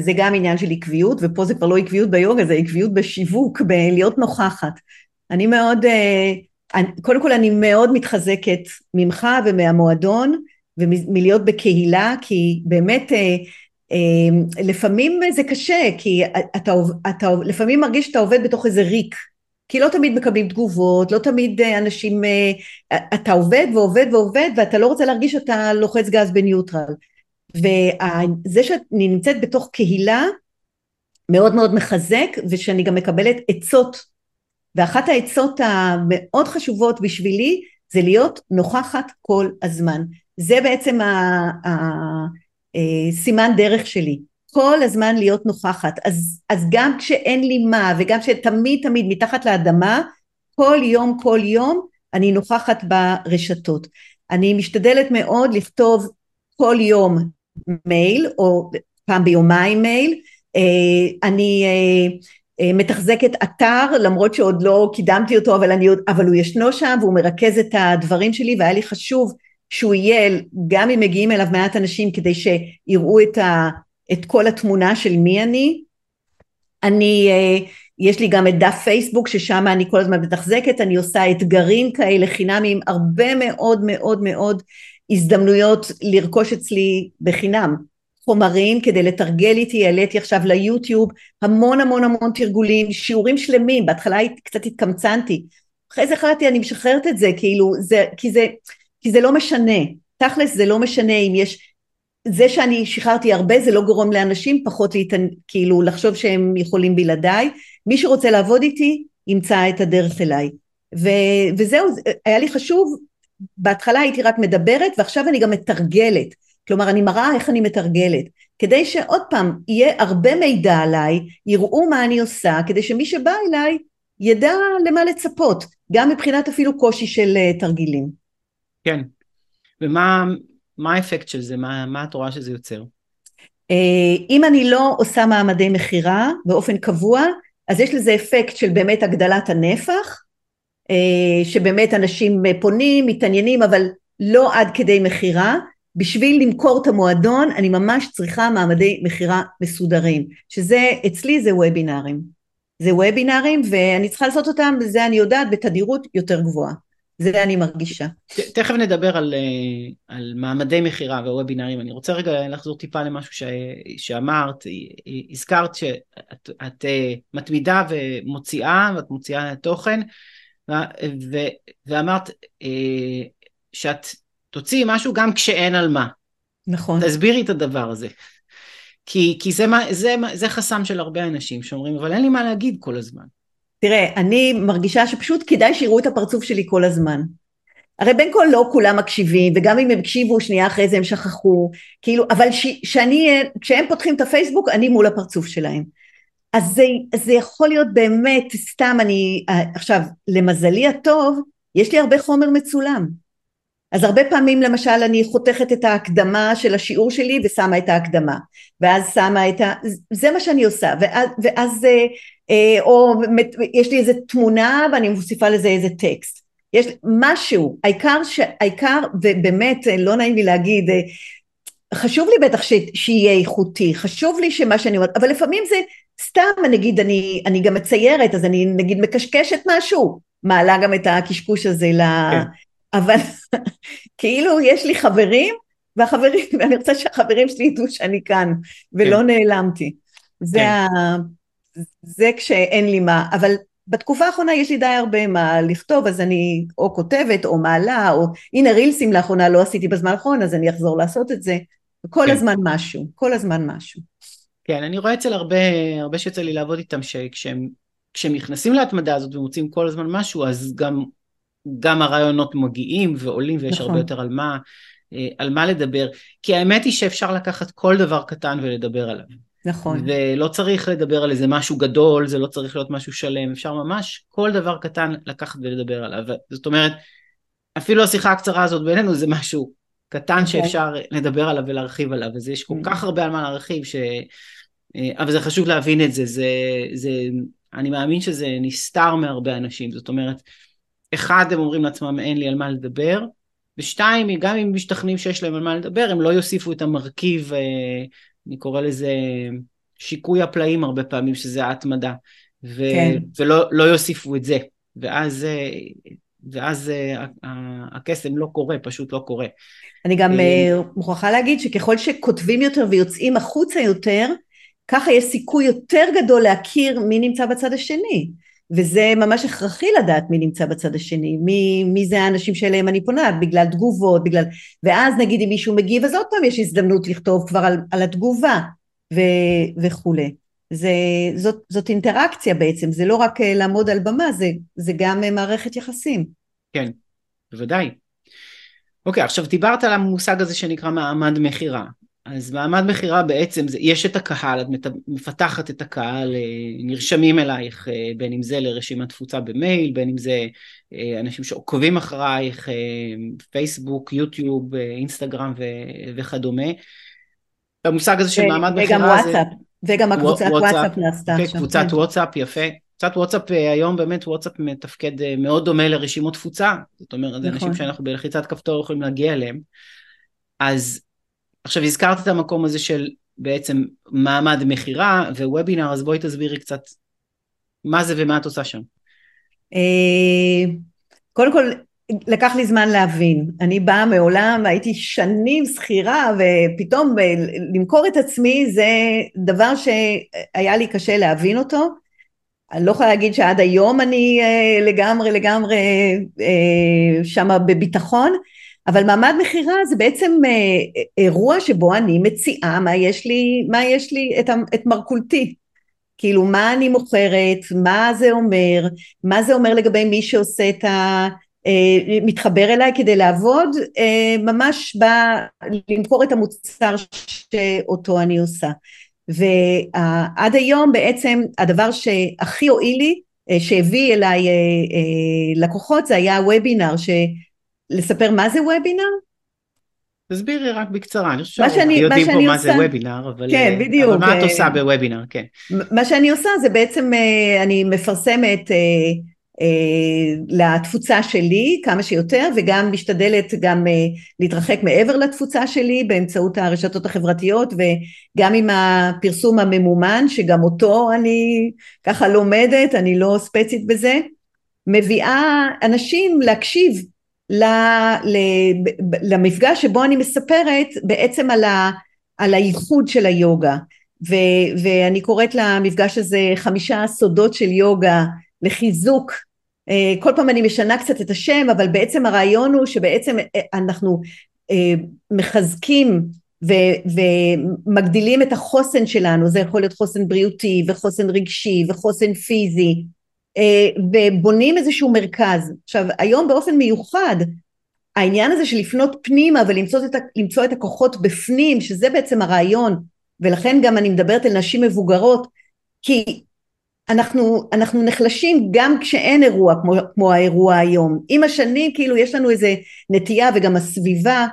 זה גם עניין של עקביות, ופה זה כבר לא עקביות ביוגה, זה עקביות בשיווק, בלהיות נוכחת. אני מאוד, קודם כל אני מאוד מתחזקת ממך ומהמועדון, ומלהיות בקהילה, כי באמת לפעמים זה קשה, כי אתה, אתה לפעמים מרגיש שאתה עובד בתוך איזה ריק. כי לא תמיד מקבלים תגובות, לא תמיד אה, אנשים, אה, אתה עובד ועובד ועובד ואתה לא רוצה להרגיש שאתה לוחץ גז בניוטרל. וזה שאני נמצאת בתוך קהילה מאוד מאוד מחזק ושאני גם מקבלת עצות ואחת העצות המאוד חשובות בשבילי זה להיות נוכחת כל הזמן זה בעצם הסימן אה, דרך שלי כל הזמן להיות נוכחת. אז, אז גם כשאין לי מה, וגם שתמיד תמיד מתחת לאדמה, כל יום כל יום אני נוכחת ברשתות. אני משתדלת מאוד לכתוב כל יום מייל, או פעם ביומיים מייל. אה, אני אה, מתחזקת אתר, למרות שעוד לא קידמתי אותו, אבל, אני, אבל הוא ישנו שם והוא מרכז את הדברים שלי, והיה לי חשוב שהוא יהיה, גם אם מגיעים אליו מעט אנשים, כדי שיראו את ה... את כל התמונה של מי אני. אני, אה, יש לי גם את דף פייסבוק ששם אני כל הזמן מתחזקת, אני עושה אתגרים כאלה חינמים, הרבה מאוד מאוד מאוד הזדמנויות לרכוש אצלי בחינם חומרים כדי לתרגל איתי, העליתי עכשיו ליוטיוב המון המון המון תרגולים, שיעורים שלמים, בהתחלה קצת התקמצנתי, אחרי זה החלטתי אני משחררת את זה, כאילו, זה, כי, זה, כי זה לא משנה, תכלס זה לא משנה אם יש זה שאני שחררתי הרבה זה לא גורם לאנשים פחות להתענ... כאילו לחשוב שהם יכולים בלעדיי, מי שרוצה לעבוד איתי ימצא את הדרך אליי. ו... וזהו, היה לי חשוב, בהתחלה הייתי רק מדברת ועכשיו אני גם מתרגלת, כלומר אני מראה איך אני מתרגלת, כדי שעוד פעם יהיה הרבה מידע עליי, יראו מה אני עושה, כדי שמי שבא אליי ידע למה לצפות, גם מבחינת אפילו קושי של uh, תרגילים. כן, ומה האפקט של זה? מה, מה את רואה שזה יוצר? Uh, אם אני לא עושה מעמדי מכירה באופן קבוע, אז יש לזה אפקט של באמת הגדלת הנפח, uh, שבאמת אנשים פונים, מתעניינים, אבל לא עד כדי מכירה, בשביל למכור את המועדון אני ממש צריכה מעמדי מכירה מסודרים, שזה אצלי זה וובינארים. זה וובינארים ואני צריכה לעשות אותם, וזה אני יודעת, בתדירות יותר גבוהה. זה אני מרגישה. תכף נדבר על, אה, על מעמדי מכירה ווובינארים. אני רוצה רגע לחזור טיפה למשהו ש, שאמרת. הזכרת שאת את, אה, מתמידה ומוציאה, ואת מוציאה תוכן, ו, ו, ואמרת אה, שאת תוציאי משהו גם כשאין על מה. נכון. תסבירי את הדבר הזה. כי, כי זה, זה, זה חסם של הרבה אנשים שאומרים, אבל אין לי מה להגיד כל הזמן. תראה, אני מרגישה שפשוט כדאי שיראו את הפרצוף שלי כל הזמן. הרי בין כל לא כולם מקשיבים, וגם אם הם הקשיבו שנייה אחרי זה הם שכחו, כאילו, אבל ש, שאני, כשהם פותחים את הפייסבוק, אני מול הפרצוף שלהם. אז זה, זה יכול להיות באמת, סתם אני, עכשיו, למזלי הטוב, יש לי הרבה חומר מצולם. אז הרבה פעמים למשל אני חותכת את ההקדמה של השיעור שלי ושמה את ההקדמה ואז שמה את ה... זה מה שאני עושה ואז, ואז אה, או יש לי איזה תמונה ואני מוסיפה לזה איזה טקסט יש משהו העיקר, ש... העיקר ובאמת לא נעים לי להגיד אה, חשוב לי בטח ש... שיהיה איכותי חשוב לי שמה שאני אומרת אבל לפעמים זה סתם נגיד אני, אני גם מציירת אז אני נגיד מקשקשת משהו מעלה גם את הקשקוש הזה כן. אבל כאילו יש לי חברים, והחברים, ואני רוצה שהחברים שלי ידעו שאני כאן, ולא כן. נעלמתי. זה, כן. ה, זה כשאין לי מה, אבל בתקופה האחרונה יש לי די הרבה מה לכתוב, אז אני או כותבת או מעלה, או הנה רילסים לאחרונה לא עשיתי בזמן האחרון, אז אני אחזור לעשות את זה. כל כן. הזמן משהו, כל הזמן משהו. כן, אני רואה אצל הרבה, הרבה שיוצא לי לעבוד איתם, שכשהם כשהם נכנסים להתמדה הזאת ומוצאים כל הזמן משהו, אז גם גם הרעיונות מגיעים ועולים ויש נכון. הרבה יותר על מה, אה, על מה לדבר. כי האמת היא שאפשר לקחת כל דבר קטן ולדבר עליו. נכון. ולא צריך לדבר על איזה משהו גדול, זה לא צריך להיות משהו שלם, אפשר ממש כל דבר קטן לקחת ולדבר עליו. זאת אומרת, אפילו השיחה הקצרה הזאת בינינו זה משהו קטן נכון. שאפשר לדבר עליו ולהרחיב עליו, אז יש כל mm. כך הרבה על מה להרחיב, ש... אה, אבל זה חשוב להבין את זה, זה, זה, אני מאמין שזה נסתר מהרבה אנשים, זאת אומרת, אחד, הם אומרים לעצמם אין לי על מה לדבר, ושתיים, גם אם משתכנעים שיש להם על מה לדבר, הם לא יוסיפו את המרכיב, אה, אני קורא לזה שיקוי הפלאים הרבה פעמים, שזה ההתמדה, ו- כן. ולא לא יוסיפו את זה, ואז, אה, ואז אה, הקסם לא קורה, פשוט לא קורה. אני גם מוכרחה להגיד שככל שכותבים יותר ויוצאים החוצה יותר, ככה יש סיכוי יותר גדול להכיר מי נמצא בצד השני. וזה ממש הכרחי לדעת מי נמצא בצד השני, מי, מי זה האנשים שאליהם אני פונה, בגלל תגובות, בגלל... ואז נגיד אם מישהו מגיב אז עוד פעם יש הזדמנות לכתוב כבר על, על התגובה ו, וכולי. זה, זאת, זאת אינטראקציה בעצם, זה לא רק אה, לעמוד על במה, זה, זה גם אה, מערכת יחסים. כן, בוודאי. אוקיי, עכשיו דיברת על המושג הזה שנקרא מעמד מכירה. אז מעמד מכירה בעצם, זה, יש את הקהל, את מפתחת את הקהל, אה, נרשמים אלייך, אה, בין אם זה לרשימת תפוצה במייל, בין אם זה אה, אנשים שעוקבים אחרייך, פייסבוק, יוטיוב, אינסטגרם ו- וכדומה. המושג הזה של מעמד מכירה זה... וגם וואטסאפ, וגם הקבוצת וואטסאפ נעשתה עכשיו. קבוצת כן. וואטסאפ, יפה. קבוצת וואטסאפ היום באמת וואטסאפ מתפקד מאוד דומה לרשימות תפוצה, זאת אומרת, זה נכון. אנשים שאנחנו בלחיצת כפתור יכולים להגיע אליהם. אז עכשיו הזכרת את המקום הזה של בעצם מעמד מכירה ווובינר, אז בואי תסבירי קצת מה זה ומה את עושה שם. אה, קודם כל, לקח לי זמן להבין. אני באה מעולם, הייתי שנים שכירה, ופתאום אה, למכור את עצמי זה דבר שהיה לי קשה להבין אותו. אני לא יכולה להגיד שעד היום אני אה, לגמרי לגמרי שמה בביטחון, אבל מעמד מכירה זה בעצם אה, אירוע שבו אני מציעה מה יש לי, מה יש לי את, את מרכולתי. כאילו מה אני מוכרת, מה זה אומר, מה זה אומר לגבי מי שעושה את ה... אה, מתחבר אליי כדי לעבוד, אה, ממש בא למכור את המוצר שאותו אני עושה. ועד היום בעצם הדבר שהכי הועיל לי שהביא אליי לקוחות זה היה וובינר, לספר מה זה וובינר? תסבירי רק בקצרה, אני חושבת שאנחנו יודעים פה מה זה וובינר, אבל, כן, בדיוק. אבל מה את עושה בוובינר, כן. מה שאני עושה זה בעצם, אני מפרסמת לתפוצה שלי כמה שיותר וגם משתדלת גם להתרחק מעבר לתפוצה שלי באמצעות הרשתות החברתיות וגם עם הפרסום הממומן שגם אותו אני ככה לומדת, אני לא ספצית בזה, מביאה אנשים להקשיב למפגש שבו אני מספרת בעצם על, ה, על הייחוד של היוגה. ו, ואני קוראת למפגש הזה חמישה סודות של יוגה לחיזוק. אה, כל פעם אני משנה קצת את השם אבל בעצם הרעיון הוא שבעצם אה, אנחנו אה, מחזקים ו, ומגדילים את החוסן שלנו. זה יכול להיות חוסן בריאותי וחוסן רגשי וחוסן פיזי ובונים איזשהו מרכז. עכשיו היום באופן מיוחד העניין הזה של לפנות פנימה ולמצוא את, למצוא את הכוחות בפנים שזה בעצם הרעיון ולכן גם אני מדברת על נשים מבוגרות כי אנחנו, אנחנו נחלשים גם כשאין אירוע כמו, כמו האירוע היום עם השנים כאילו יש לנו איזה נטייה וגם הסביבה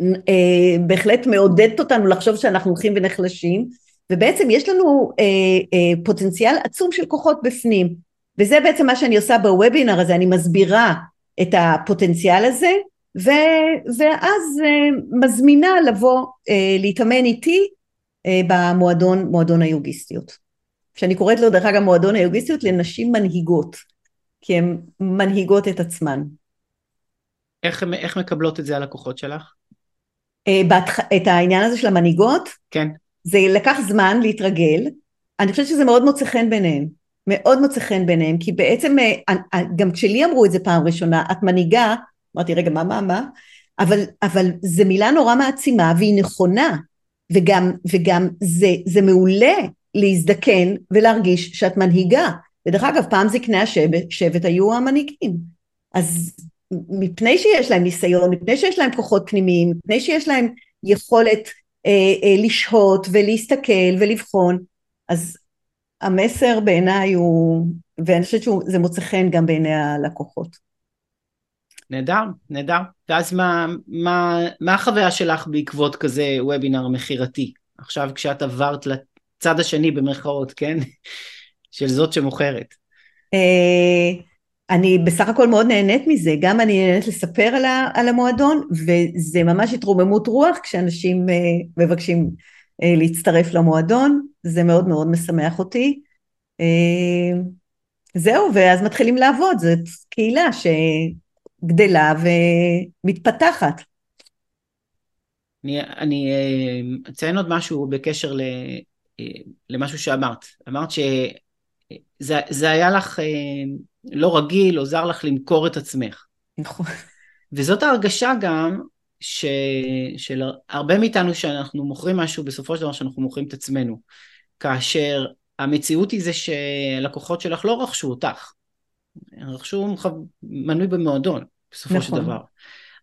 אה, בהחלט מעודדת אותנו לחשוב שאנחנו הולכים ונחלשים ובעצם יש לנו אה, אה, פוטנציאל עצום של כוחות בפנים וזה בעצם מה שאני עושה בוובינר הזה אני מסבירה את הפוטנציאל הזה ו, ואז אה, מזמינה לבוא אה, להתאמן איתי אה, במועדון מועדון היוגיסטיות שאני קוראת לו דרך אגב מועדון היוגיסטיות לנשים מנהיגות כי הן מנהיגות את עצמן איך, איך מקבלות את זה הלקוחות שלך? אה, את העניין הזה של המנהיגות? כן זה לקח זמן להתרגל, אני חושבת שזה מאוד מוצא חן ביניהם, מאוד מוצא חן ביניהם, כי בעצם אה, אה, גם כשלי אמרו את זה פעם ראשונה, את מנהיגה, אמרתי רגע מה מה מה, אבל, אבל זו מילה נורא מעצימה והיא נכונה, וגם, וגם זה, זה מעולה להזדקן ולהרגיש שאת מנהיגה, ודרך אגב פעם זקני השבט שבט היו המנהיגים, אז מפני שיש להם ניסיון, מפני שיש להם כוחות פנימיים, מפני שיש להם יכולת אה, אה, לשהות ולהסתכל ולבחון אז המסר בעיניי הוא ואני חושבת שזה מוצא חן גם בעיני הלקוחות. נהדר, נהדר. ואז מה, מה, מה החוויה שלך בעקבות כזה וובינר מכירתי? עכשיו כשאת עברת לצד השני במרכאות, כן? של זאת שמוכרת. אה, אני בסך הכל מאוד נהנית מזה, גם אני נהנית לספר על, ה, על המועדון וזה ממש התרוממות רוח כשאנשים uh, מבקשים uh, להצטרף למועדון, זה מאוד מאוד משמח אותי. Uh, זהו, ואז מתחילים לעבוד, זאת קהילה שגדלה ומתפתחת. אני, אני אציין עוד משהו בקשר ל, למשהו שאמרת. אמרת שזה היה לך לא רגיל, עוזר לך למכור את עצמך. נכון. וזאת ההרגשה גם ש... של הרבה מאיתנו שאנחנו מוכרים משהו, בסופו של דבר שאנחנו מוכרים את עצמנו. כאשר המציאות היא זה שלקוחות שלך לא רכשו אותך, רכשו מנוי במועדון, בסופו נכון. של דבר.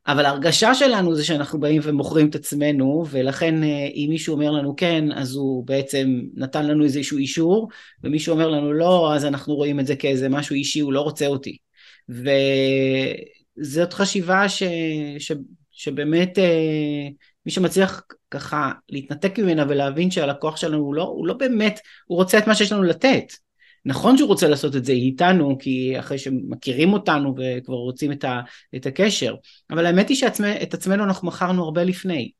אבל ההרגשה שלנו זה שאנחנו באים ומוכרים את עצמנו, ולכן אה, אם מישהו אומר לנו כן, אז הוא בעצם נתן לנו איזשהו אישור, ומישהו אומר לנו לא, אז אנחנו רואים את זה כאיזה משהו אישי, הוא לא רוצה אותי. וזאת חשיבה ש, ש, שבאמת אה, מי שמצליח ככה להתנתק ממנה ולהבין שהלקוח שלנו הוא לא, הוא לא באמת, הוא רוצה את מה שיש לנו לתת. נכון שהוא רוצה לעשות את זה איתנו, כי אחרי שמכירים אותנו וכבר רוצים את, ה, את הקשר, אבל האמת היא שאת עצמנו אנחנו מכרנו הרבה לפני.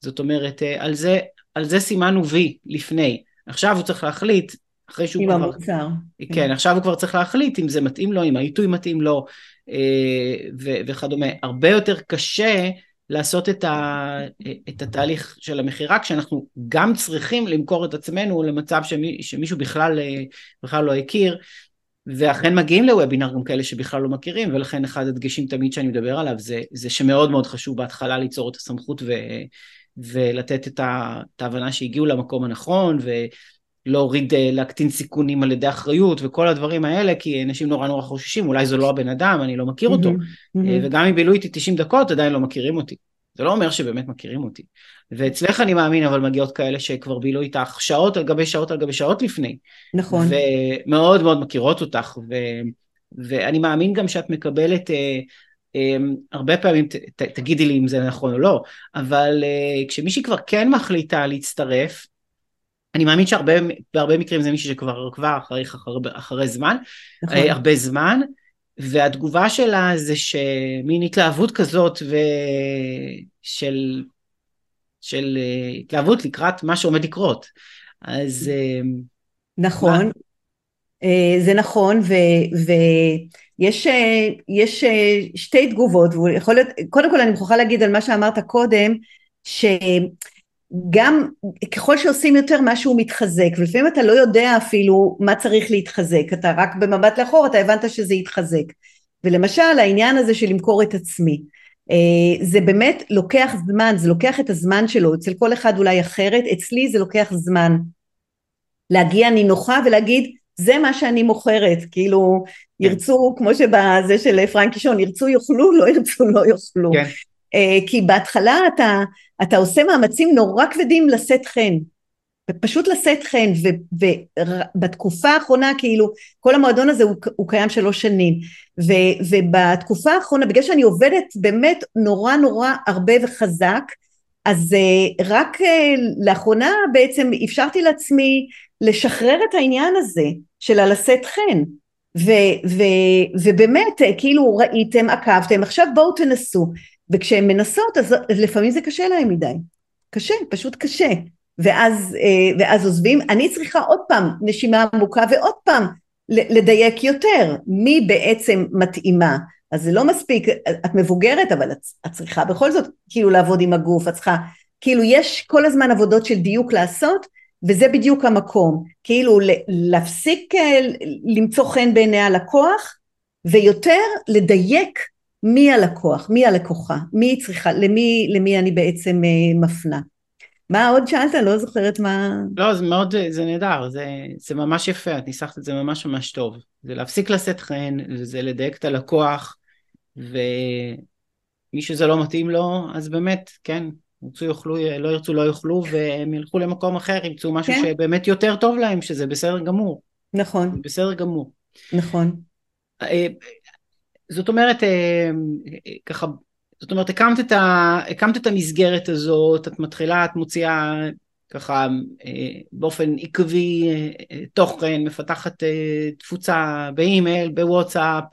זאת אומרת, אה, על זה, על זה סימנו וי לפני. עכשיו הוא צריך להחליט, אחרי שהוא כבר... עם המוצר. כן, עכשיו הוא כבר צריך להחליט אם זה מתאים לו, אם העיתוי מתאים לו אה, ו- וכדומה. הרבה יותר קשה לעשות את, ה, את התהליך של המכירה כשאנחנו גם צריכים למכור את עצמנו למצב שמי, שמישהו בכלל, בכלל לא הכיר ואכן מגיעים לוובינר גם כאלה שבכלל לא מכירים ולכן אחד הדגשים תמיד שאני מדבר עליו זה, זה שמאוד מאוד חשוב בהתחלה ליצור את הסמכות ו, ולתת את, ה, את ההבנה שהגיעו למקום הנכון ו... להוריד, להקטין סיכונים על ידי אחריות וכל הדברים האלה, כי אנשים נורא נורא חוששים, אולי זה לא הבן אדם, אני לא מכיר אותו. Mm-hmm, mm-hmm. וגם אם בילו איתי 90 דקות, עדיין לא מכירים אותי. זה לא אומר שבאמת מכירים אותי. ואצלך אני מאמין, אבל מגיעות כאלה שכבר בילו איתך שעות על גבי שעות על גבי שעות לפני. נכון. ומאוד מאוד מכירות אותך, ו, ואני מאמין גם שאת מקבלת... אה, אה, הרבה פעמים, ת, ת, תגידי לי אם זה נכון או לא, אבל uh, כשמישהי כבר כן מחליטה להצטרף, אני מאמין שבהרבה מקרים זה מישהי שכבר עקבה אחרי, אחרי, אחרי זמן, נכון. uh, הרבה זמן, והתגובה שלה זה שמין התלהבות כזאת ושל של uh, התלהבות לקראת מה שעומד לקרות. אז... Uh, נכון, מה? זה נכון, ויש יש שתי תגובות, ויכול להיות, קודם כל אני מוכרחה להגיד על מה שאמרת קודם, שגם ככל שעושים יותר משהו מתחזק ולפעמים אתה לא יודע אפילו מה צריך להתחזק. אתה רק במבט לאחור אתה הבנת שזה יתחזק. ולמשל העניין הזה של למכור את עצמי. אה, זה באמת לוקח זמן, זה לוקח את הזמן שלו, אצל כל אחד אולי אחרת, אצלי זה לוקח זמן. להגיע נינוחה ולהגיד זה מה שאני מוכרת, כאילו כן. ירצו כמו שבזה של פרנקי שון, ירצו יאכלו, לא ירצו לא יאכלו, כן. אה, כי בהתחלה אתה, אתה עושה מאמצים נורא כבדים לשאת חן, ופשוט לשאת חן, ובתקופה האחרונה כאילו, כל המועדון הזה הוא, הוא קיים שלוש שנים, ו, ובתקופה האחרונה, בגלל שאני עובדת באמת נורא נורא הרבה וחזק, אז uh, רק uh, לאחרונה בעצם אפשרתי לעצמי לשחרר את העניין הזה של הלשאת חן, ו, ו, ובאמת כאילו ראיתם, עקבתם, עכשיו בואו תנסו, וכשהן מנסות אז לפעמים זה קשה להם מדי, קשה, פשוט קשה, ואז, אה, ואז עוזבים, אני צריכה עוד פעם נשימה עמוקה ועוד פעם לדייק יותר, מי בעצם מתאימה, אז זה לא מספיק, את מבוגרת אבל את, את צריכה בכל זאת כאילו לעבוד עם הגוף, את צריכה, כאילו יש כל הזמן עבודות של דיוק לעשות וזה בדיוק המקום, כאילו להפסיק אה, למצוא חן בעיני הלקוח ויותר לדייק מי הלקוח, מי הלקוחה, מי צריכה, למי, למי אני בעצם אה, מפנה. מה עוד שאלת? לא זוכרת מה... לא, זה מאוד, זה נהדר, זה, זה ממש יפה, את ניסחת את זה ממש ממש טוב. זה להפסיק לשאת חן, זה לדייק את הלקוח, ומי שזה לא מתאים לו, אז באמת, כן, ירצו יאכלו, לא ירצו לא יאכלו, והם ילכו למקום אחר, ימצאו משהו כן. שבאמת יותר טוב להם, שזה בסדר גמור. נכון. בסדר גמור. נכון. אה, זאת אומרת, אה, ככה זאת אומרת, הקמת את, ה, הקמת את המסגרת הזאת, את מתחילה, את מוציאה ככה אה, באופן עקבי אה, תוכן, מפתחת אה, תפוצה באימייל, בוואטסאפ,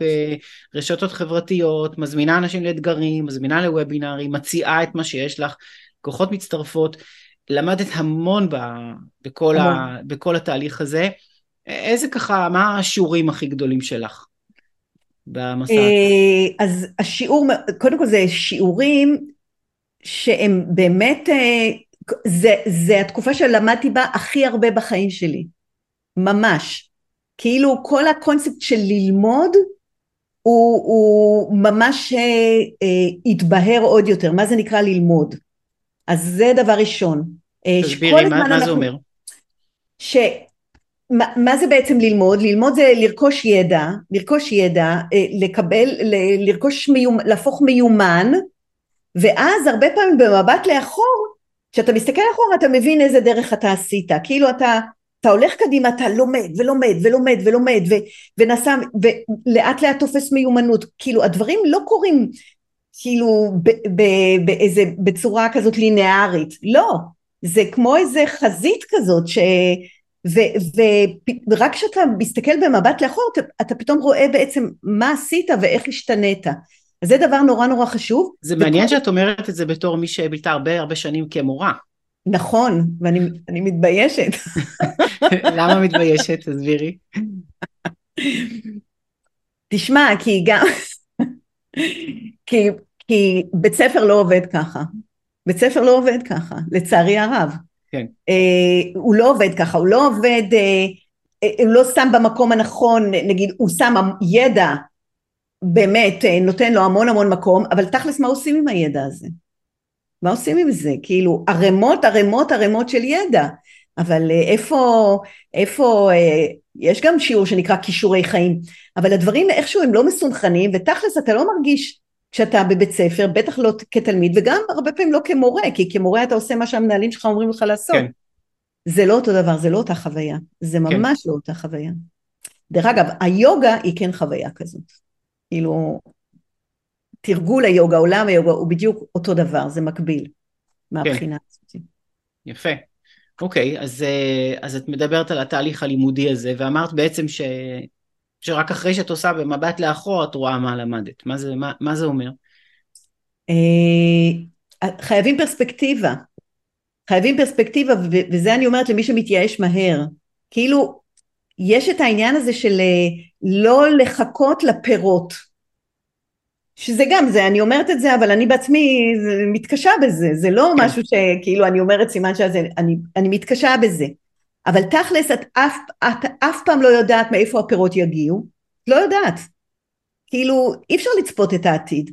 רשתות חברתיות, מזמינה אנשים לאתגרים, מזמינה לוובינארים, מציעה את מה שיש לך, כוחות מצטרפות, למדת המון ב, בכל, ה, בכל התהליך הזה. איזה ככה, מה השיעורים הכי גדולים שלך? במסע? אה, אז השיעור, קודם כל זה שיעורים שהם באמת, אה, זה, זה התקופה שלמדתי בה הכי הרבה בחיים שלי, ממש. כאילו כל הקונספט של ללמוד הוא, הוא ממש אה, התבהר עוד יותר, מה זה נקרא ללמוד? אז זה דבר ראשון. תסבירי, מה, מה זה אומר? ש... מה, מה זה בעצם ללמוד? ללמוד זה לרכוש ידע, לרכוש ידע, אה, לקבל, לרכוש, מיומ, להפוך מיומן, ואז הרבה פעמים במבט לאחור, כשאתה מסתכל אחורה אתה מבין איזה דרך אתה עשית, כאילו אתה, אתה הולך קדימה, אתה לומד ולומד ולומד ולומד ו, ונסע, ולאט לאט תופס מיומנות, כאילו הדברים לא קורים כאילו באיזה, בצורה כזאת לינארית, לא, זה כמו איזה חזית כזאת ש... ורק כשאתה מסתכל במבט לאחור אתה, אתה פתאום רואה בעצם מה עשית ואיך השתנית. אז זה דבר נורא נורא חשוב. זה מעניין וכל... שאת אומרת את זה בתור מי שבילתה הרבה הרבה שנים כמורה. נכון, ואני מתביישת. למה מתביישת? תסבירי. תשמע, כי גם... כי, כי בית ספר לא עובד ככה. בית ספר לא עובד ככה, לצערי הרב. כן. אה, הוא לא עובד ככה, הוא לא עובד, אה, אה, הוא לא שם במקום הנכון, נגיד הוא שם ידע באמת נותן לו המון המון מקום, אבל תכלס מה עושים עם הידע הזה? מה עושים עם זה? כאילו ערימות ערימות ערימות של ידע, אבל איפה, איפה, יש גם שיעור שנקרא כישורי חיים, אבל הדברים איכשהו הם לא מסונכנים ותכלס אתה לא מרגיש כשאתה בבית ספר, בטח לא כתלמיד, וגם הרבה פעמים לא כמורה, כי כמורה אתה עושה מה שהמנהלים שלך אומרים לך לעשות. כן. זה לא אותו דבר, זה לא אותה חוויה, זה כן. ממש כן. לא אותה חוויה. דרך אגב, היוגה היא כן חוויה כזאת. כאילו, תרגול היוגה, עולם היוגה, הוא בדיוק אותו דבר, זה מקביל, מהבחינה כן. הזאת. יפה. אוקיי, אז, אה, אז את מדברת על התהליך הלימודי הזה, ואמרת בעצם ש, שרק אחרי שאת עושה במבט לאחור את רואה מה למדת. מה זה, מה, מה זה אומר? אה, חייבים פרספקטיבה. חייבים פרספקטיבה, וזה אני אומרת למי שמתייאש מהר. כאילו, יש את העניין הזה של אה, לא לחכות לפירות. שזה גם זה, אני אומרת את זה, אבל אני בעצמי מתקשה בזה, זה לא כן. משהו שכאילו אני אומרת סימן שזה, אני, אני מתקשה בזה. אבל תכלס את אף, את אף פעם לא יודעת מאיפה הפירות יגיעו, לא יודעת. כאילו אי אפשר לצפות את העתיד.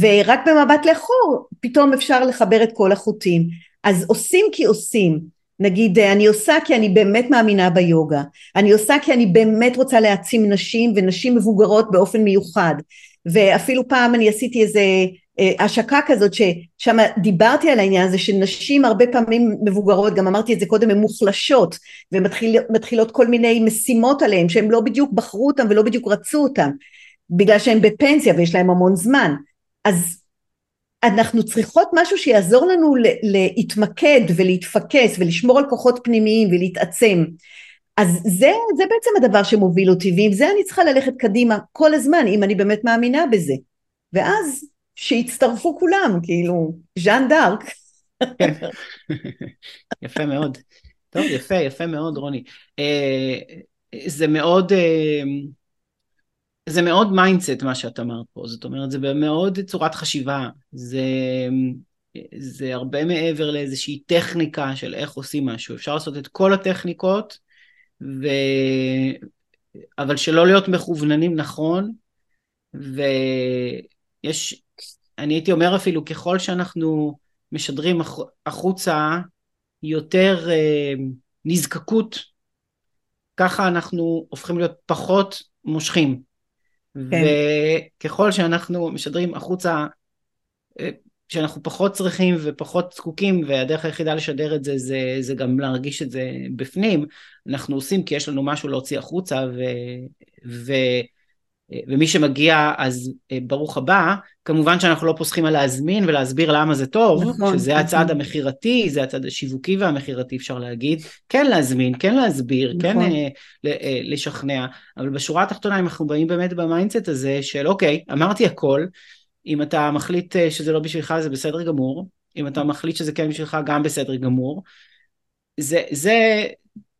ורק במבט לאחור פתאום אפשר לחבר את כל החוטים. אז עושים כי עושים. נגיד אני עושה כי אני באמת מאמינה ביוגה, אני עושה כי אני באמת רוצה להעצים נשים ונשים מבוגרות באופן מיוחד, ואפילו פעם אני עשיתי איזה אה, השקה כזאת ששם דיברתי על העניין הזה שנשים הרבה פעמים מבוגרות, גם אמרתי את זה קודם, הן מוחלשות ומתחילות כל מיני משימות עליהן שהן לא בדיוק בחרו אותן ולא בדיוק רצו אותן בגלל שהן בפנסיה ויש להן המון זמן. אז אנחנו צריכות משהו שיעזור לנו להתמקד ולהתפקס ולשמור על כוחות פנימיים ולהתעצם. אז זה, זה בעצם הדבר שמוביל אותי ועם זה אני צריכה ללכת קדימה כל הזמן אם אני באמת מאמינה בזה. ואז שיצטרפו כולם כאילו ז'אן דארק. כן. יפה מאוד. טוב יפה יפה מאוד רוני. אה, זה מאוד אה, זה מאוד mindset מה שאת אמרת פה, זאת אומרת זה מאוד צורת חשיבה, זה, זה הרבה מעבר לאיזושהי טכניקה של איך עושים משהו, אפשר לעשות את כל הטכניקות, ו... אבל שלא להיות מכווננים נכון, ויש, אני הייתי אומר אפילו ככל שאנחנו משדרים החוצה יותר אה, נזקקות, ככה אנחנו הופכים להיות פחות מושכים. כן. וככל שאנחנו משדרים החוצה אה, שאנחנו פחות צריכים ופחות זקוקים והדרך היחידה לשדר את זה זה, זה גם להרגיש את זה בפנים אנחנו עושים כי יש לנו משהו להוציא החוצה ו, ו, ומי שמגיע אז אה, ברוך הבא, כמובן שאנחנו לא פוסחים על להזמין ולהסביר למה זה טוב, נכון, שזה נכון. הצעד המכירתי, זה הצעד השיווקי והמכירתי אפשר להגיד, כן להזמין, כן להסביר, כן, נכון. כן אה, לשכנע, אבל בשורה התחתונה אם אנחנו באים באמת ב mindset הזה של אוקיי, אמרתי הכל, אם אתה מחליט אה, שזה לא בשבילך זה בסדר גמור, אם אתה מחליט שזה כן בשבילך גם בסדר גמור, זה, זה,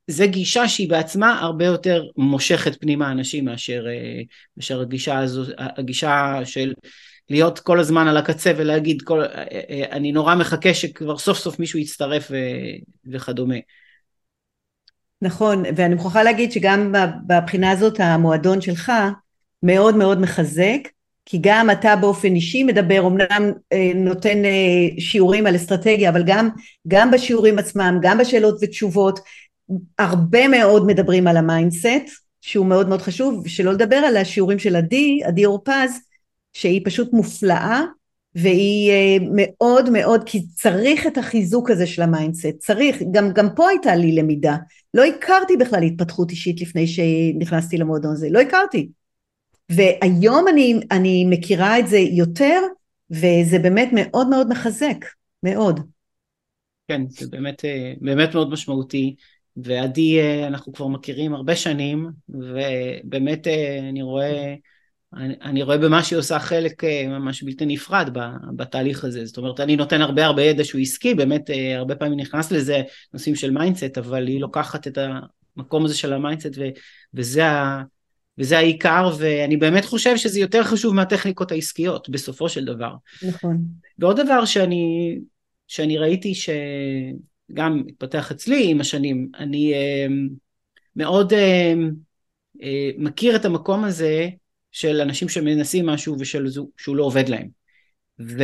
זה גישה שהיא בעצמה הרבה יותר מושכת פנימה אנשים מאשר, אה, מאשר הגישה הזו, הגישה של להיות כל הזמן על הקצה ולהגיד כל, אה, אה, אני נורא מחכה שכבר סוף סוף מישהו יצטרף ו, וכדומה. נכון, ואני מוכרחה להגיד שגם בבחינה הזאת המועדון שלך מאוד מאוד מחזק, כי גם אתה באופן אישי מדבר, אמנם נותן שיעורים על אסטרטגיה, אבל גם, גם בשיעורים עצמם, גם בשאלות ותשובות, הרבה מאוד מדברים על ה mindset, שהוא מאוד מאוד חשוב, שלא לדבר על השיעורים של עדי, עדי אורפז, שהיא פשוט מופלאה, והיא אה, מאוד מאוד, כי צריך את החיזוק הזה של ה mindset, צריך, גם, גם פה הייתה לי למידה, לא הכרתי בכלל התפתחות אישית לפני שנכנסתי למועדון הזה, לא הכרתי. והיום אני, אני מכירה את זה יותר, וזה באמת מאוד מאוד מחזק, מאוד. כן, זה באמת, אה, באמת מאוד משמעותי. ועדי אה, אנחנו כבר מכירים הרבה שנים, ובאמת אה, אני רואה, אני, אני רואה במה שהיא עושה חלק אה, ממש בלתי נפרד בתהליך הזה. זאת אומרת, אני נותן הרבה הרבה ידע שהוא עסקי, באמת הרבה פעמים נכנס לזה נושאים של mindset, אבל היא לוקחת את המקום הזה של ה mindset, וזה ה... וזה העיקר, ואני באמת חושב שזה יותר חשוב מהטכניקות העסקיות, בסופו של דבר. נכון. ועוד דבר שאני, שאני ראיתי ש... גם התפתח אצלי עם השנים, אני אה, מאוד אה, אה, מכיר את המקום הזה של אנשים שמנסים משהו ושהוא לא עובד להם. ו,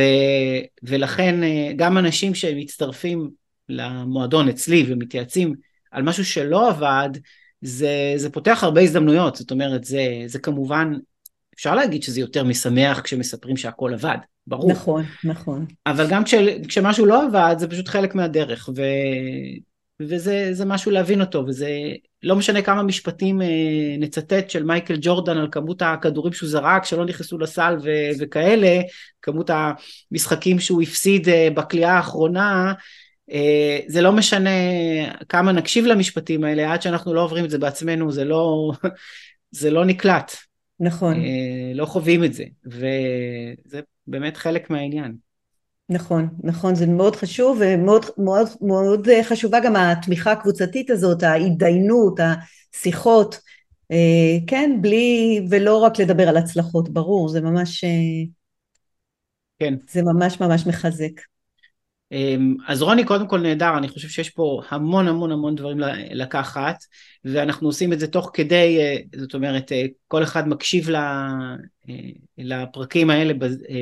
ולכן גם אנשים שמצטרפים למועדון אצלי ומתייעצים על משהו שלא עבד, זה, זה פותח הרבה הזדמנויות, זאת אומרת, זה, זה כמובן אפשר להגיד שזה יותר משמח כשמספרים שהכל עבד, ברור. נכון, נכון. אבל גם כש, כשמשהו לא עבד, זה פשוט חלק מהדרך, ו, וזה משהו להבין אותו, וזה לא משנה כמה משפטים אה, נצטט של מייקל ג'ורדן על כמות הכדורים שהוא זרק, שלא נכנסו לסל ו, וכאלה, כמות המשחקים שהוא הפסיד אה, בקליעה האחרונה, אה, זה לא משנה כמה נקשיב למשפטים האלה, עד שאנחנו לא עוברים את זה בעצמנו, זה לא, זה לא נקלט. נכון. לא חווים את זה, וזה באמת חלק מהעניין. נכון, נכון, זה מאוד חשוב ומאוד מאוד, מאוד חשובה גם התמיכה הקבוצתית הזאת, ההתדיינות, השיחות, כן, בלי, ולא רק לדבר על הצלחות, ברור, זה ממש, כן. זה ממש ממש מחזק. אמ, אז רוני קודם כל נהדר, אני חושב שיש פה המון המון המון דברים לקחת ואנחנו עושים את זה תוך כדי, אה, זאת אומרת אה, כל אחד מקשיב אה, לפרקים האלה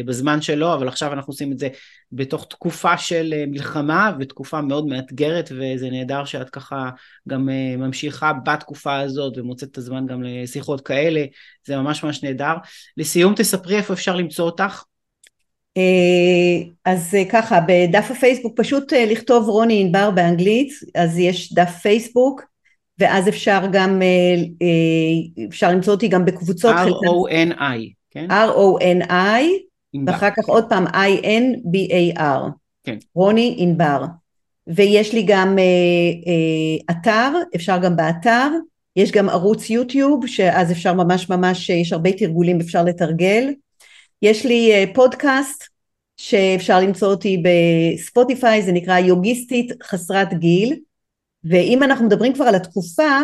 בזמן שלו, אבל עכשיו אנחנו עושים את זה בתוך תקופה של מלחמה ותקופה מאוד מאתגרת וזה נהדר שאת ככה גם ממשיכה בתקופה הזאת ומוצאת את הזמן גם לשיחות כאלה, זה ממש ממש נהדר. לסיום תספרי איפה אפשר למצוא אותך. אה, אז אה, ככה בדף הפייסבוק פשוט אה, לכתוב רוני ענבר באנגלית אז יש דף פייסבוק ואז אפשר גם אפשר למצוא אותי גם בקבוצות R-O-N-I כן? R-O-N-I ואחר כך עוד פעם I-N-B-A-R כן. רוני ענבר ויש לי גם אתר אפשר גם באתר יש גם ערוץ יוטיוב שאז אפשר ממש ממש יש הרבה תרגולים אפשר לתרגל יש לי uh, פודקאסט שאפשר למצוא אותי בספוטיפיי, זה נקרא יוגיסטית חסרת גיל, ואם אנחנו מדברים כבר על התקופה,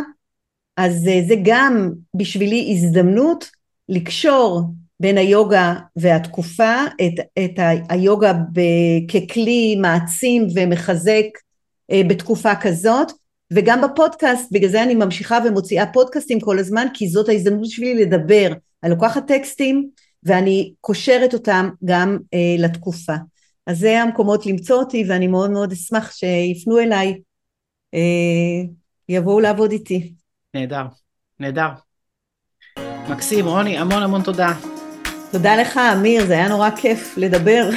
אז uh, זה גם בשבילי הזדמנות לקשור בין היוגה והתקופה, את, את היוגה ב, ככלי מעצים ומחזק uh, בתקופה כזאת, וגם בפודקאסט, בגלל זה אני ממשיכה ומוציאה פודקאסטים כל הזמן, כי זאת ההזדמנות בשבילי לדבר. אני לוקחת טקסטים, ואני קושרת אותם גם אה, לתקופה. אז זה המקומות למצוא אותי ואני מאוד מאוד אשמח שיפנו אליי, אה, יבואו לעבוד איתי. נהדר, נהדר. מקסים, רוני, המון המון תודה. תודה לך, אמיר, זה היה נורא כיף לדבר.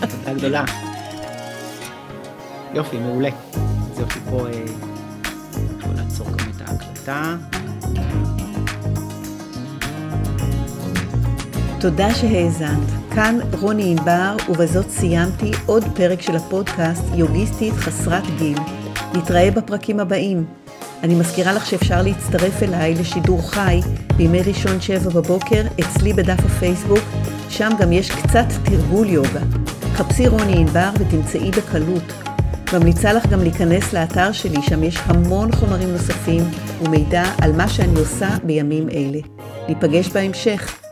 תודה גדולה. יופי, מעולה. אז יופי, פה... אה, נעצור גם את ההקלטה. תודה שהאזנת. כאן רוני ענבר, ובזאת סיימתי עוד פרק של הפודקאסט יוגיסטית חסרת גיל. נתראה בפרקים הבאים. אני מזכירה לך שאפשר להצטרף אליי לשידור חי בימי ראשון שבע בבוקר אצלי בדף הפייסבוק, שם גם יש קצת תרגול יוגה. חפשי רוני ענבר ותמצאי בקלות. ממליצה לך גם להיכנס לאתר שלי, שם יש המון חומרים נוספים ומידע על מה שאני עושה בימים אלה. ניפגש בהמשך.